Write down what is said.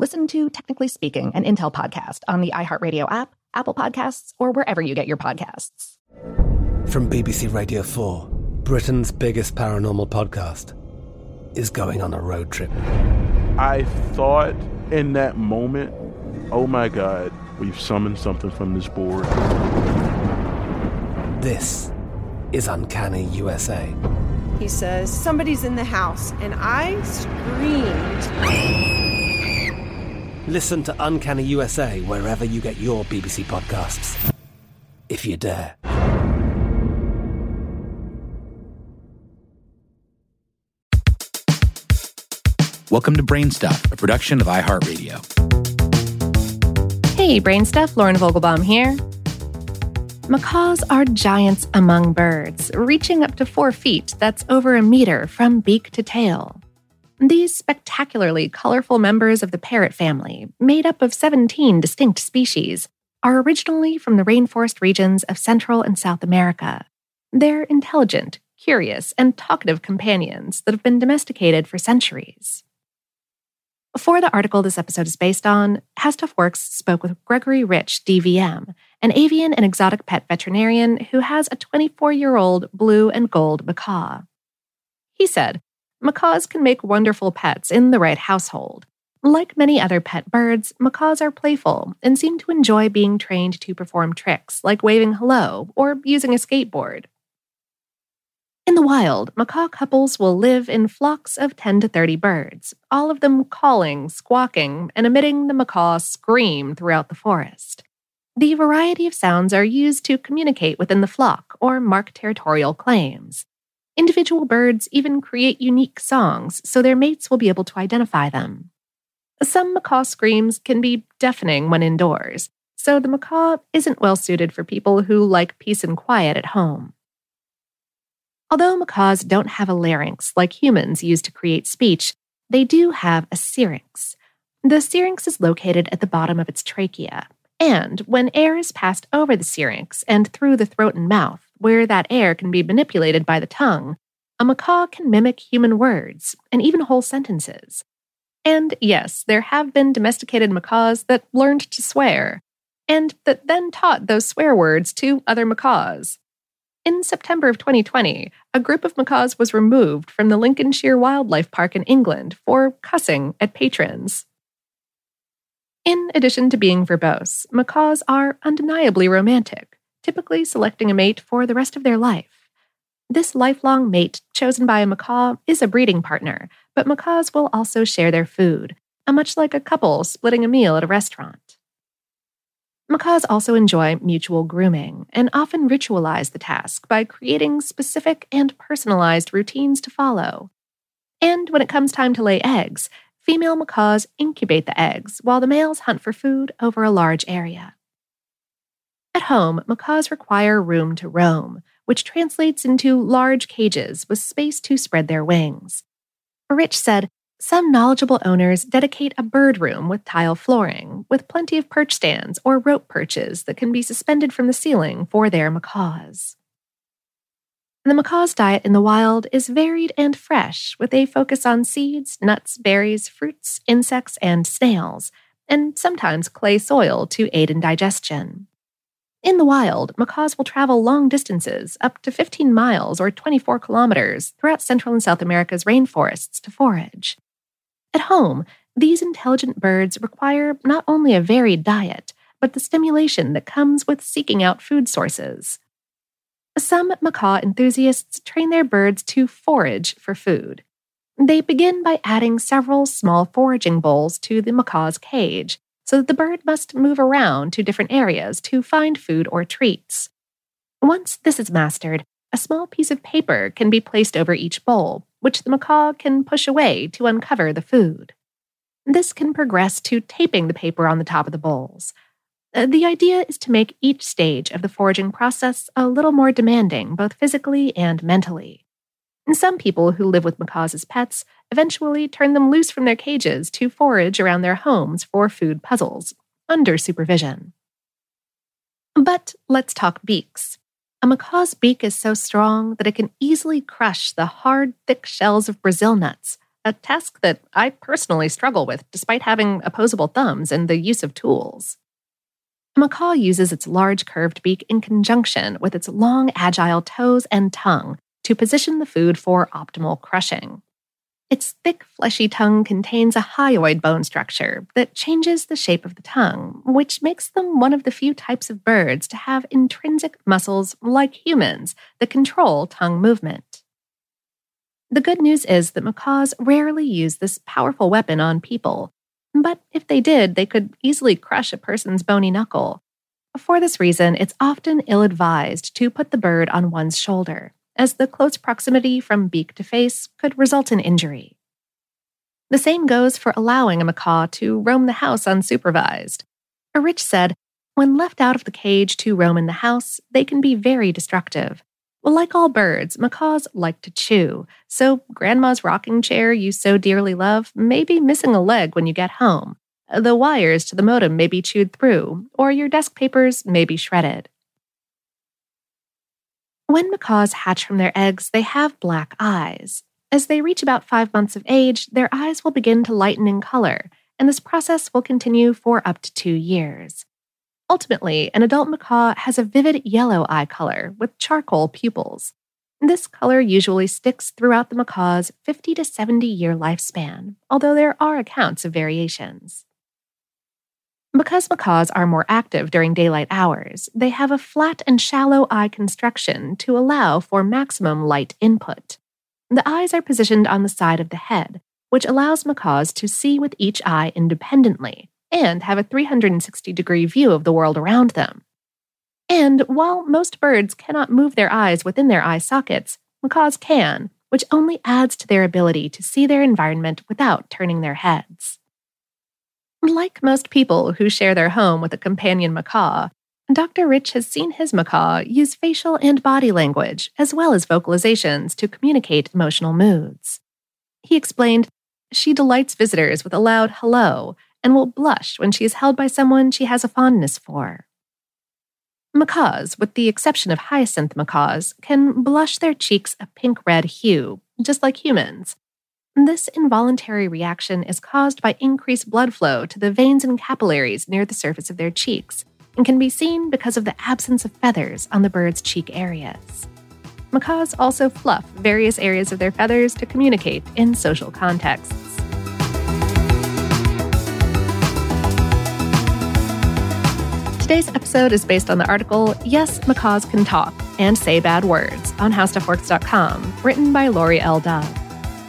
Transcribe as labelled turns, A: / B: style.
A: Listen to Technically Speaking, an Intel podcast on the iHeartRadio app, Apple Podcasts, or wherever you get your podcasts.
B: From BBC Radio 4, Britain's biggest paranormal podcast is going on a road trip.
C: I thought in that moment, oh my God, we've summoned something from this board.
B: This is Uncanny USA.
D: He says, Somebody's in the house, and I screamed.
B: Listen to Uncanny USA wherever you get your BBC podcasts. If you dare.
E: Welcome to Brainstuff, a production of iHeartRadio.
A: Hey, Brainstuff, Lauren Vogelbaum here. Macaws are giants among birds, reaching up to four feet, that's over a meter from beak to tail. These spectacularly colorful members of the parrot family, made up of 17 distinct species, are originally from the rainforest regions of Central and South America. They're intelligent, curious, and talkative companions that have been domesticated for centuries. For the article this episode is based on, HowStuff Works spoke with Gregory Rich, DVM, an avian and exotic pet veterinarian who has a 24 year old blue and gold macaw. He said, Macaws can make wonderful pets in the right household. Like many other pet birds, macaws are playful and seem to enjoy being trained to perform tricks like waving hello or using a skateboard. In the wild, macaw couples will live in flocks of 10 to 30 birds, all of them calling, squawking, and emitting the macaw scream throughout the forest. The variety of sounds are used to communicate within the flock or mark territorial claims. Individual birds even create unique songs so their mates will be able to identify them. Some macaw screams can be deafening when indoors, so the macaw isn't well suited for people who like peace and quiet at home. Although macaws don't have a larynx like humans use to create speech, they do have a syrinx. The syrinx is located at the bottom of its trachea, and when air is passed over the syrinx and through the throat and mouth, where that air can be manipulated by the tongue, a macaw can mimic human words and even whole sentences. And yes, there have been domesticated macaws that learned to swear, and that then taught those swear words to other macaws. In September of 2020, a group of macaws was removed from the Lincolnshire Wildlife Park in England for cussing at patrons. In addition to being verbose, macaws are undeniably romantic, typically selecting a mate for the rest of their life. This lifelong mate chosen by a macaw is a breeding partner, but macaws will also share their food, uh, much like a couple splitting a meal at a restaurant. Macaws also enjoy mutual grooming and often ritualize the task by creating specific and personalized routines to follow. And when it comes time to lay eggs, female macaws incubate the eggs while the males hunt for food over a large area. At home, macaws require room to roam, which translates into large cages with space to spread their wings. Rich said, some knowledgeable owners dedicate a bird room with tile flooring, with plenty of perch stands or rope perches that can be suspended from the ceiling for their macaws. The macaw's diet in the wild is varied and fresh, with a focus on seeds, nuts, berries, fruits, insects, and snails, and sometimes clay soil to aid in digestion. In the wild, macaws will travel long distances, up to 15 miles or 24 kilometers, throughout Central and South America's rainforests to forage. At home, these intelligent birds require not only a varied diet, but the stimulation that comes with seeking out food sources. Some macaw enthusiasts train their birds to forage for food. They begin by adding several small foraging bowls to the macaw's cage, so the bird must move around to different areas to find food or treats. Once this is mastered, a small piece of paper can be placed over each bowl, which the macaw can push away to uncover the food. This can progress to taping the paper on the top of the bowls, uh, the idea is to make each stage of the foraging process a little more demanding, both physically and mentally. And some people who live with macaws as pets eventually turn them loose from their cages to forage around their homes for food puzzles, under supervision. But let's talk beaks. A macaw's beak is so strong that it can easily crush the hard, thick shells of Brazil nuts, a task that I personally struggle with despite having opposable thumbs and the use of tools. A macaw uses its large curved beak in conjunction with its long, agile toes and tongue to position the food for optimal crushing. Its thick, fleshy tongue contains a hyoid bone structure that changes the shape of the tongue, which makes them one of the few types of birds to have intrinsic muscles like humans that control tongue movement. The good news is that macaws rarely use this powerful weapon on people, but if they did, they could easily crush a person's bony knuckle. For this reason, it's often ill advised to put the bird on one's shoulder, as the close proximity from beak to face could result in injury. The same goes for allowing a macaw to roam the house unsupervised. A rich said, when left out of the cage to roam in the house, they can be very destructive, well, like all birds, macaws like to chew, so grandma's rocking chair you so dearly love may be missing a leg when you get home. The wires to the modem may be chewed through, or your desk papers may be shredded. When macaws hatch from their eggs, they have black eyes. As they reach about five months of age, their eyes will begin to lighten in color, and this process will continue for up to two years. Ultimately, an adult macaw has a vivid yellow eye color with charcoal pupils. This color usually sticks throughout the macaw's 50 to 70 year lifespan, although there are accounts of variations. Because macaws are more active during daylight hours, they have a flat and shallow eye construction to allow for maximum light input. The eyes are positioned on the side of the head, which allows macaws to see with each eye independently, and have a 360 degree view of the world around them. And while most birds cannot move their eyes within their eye sockets, macaws can, which only adds to their ability to see their environment without turning their heads. Like most people who share their home with a companion macaw, Dr. Rich has seen his macaw use facial and body language, as well as vocalizations, to communicate emotional moods. He explained, She delights visitors with a loud hello and will blush when she is held by someone she has a fondness for. Macaws, with the exception of hyacinth macaws, can blush their cheeks a pink red hue, just like humans. This involuntary reaction is caused by increased blood flow to the veins and capillaries near the surface of their cheeks and can be seen because of the absence of feathers on the bird's cheek areas. Macaws also fluff various areas of their feathers to communicate in social contexts. Today's episode is based on the article Yes, Macaws Can Talk and Say Bad Words on HowStuffWorks.com, written by Laurie L. Dove.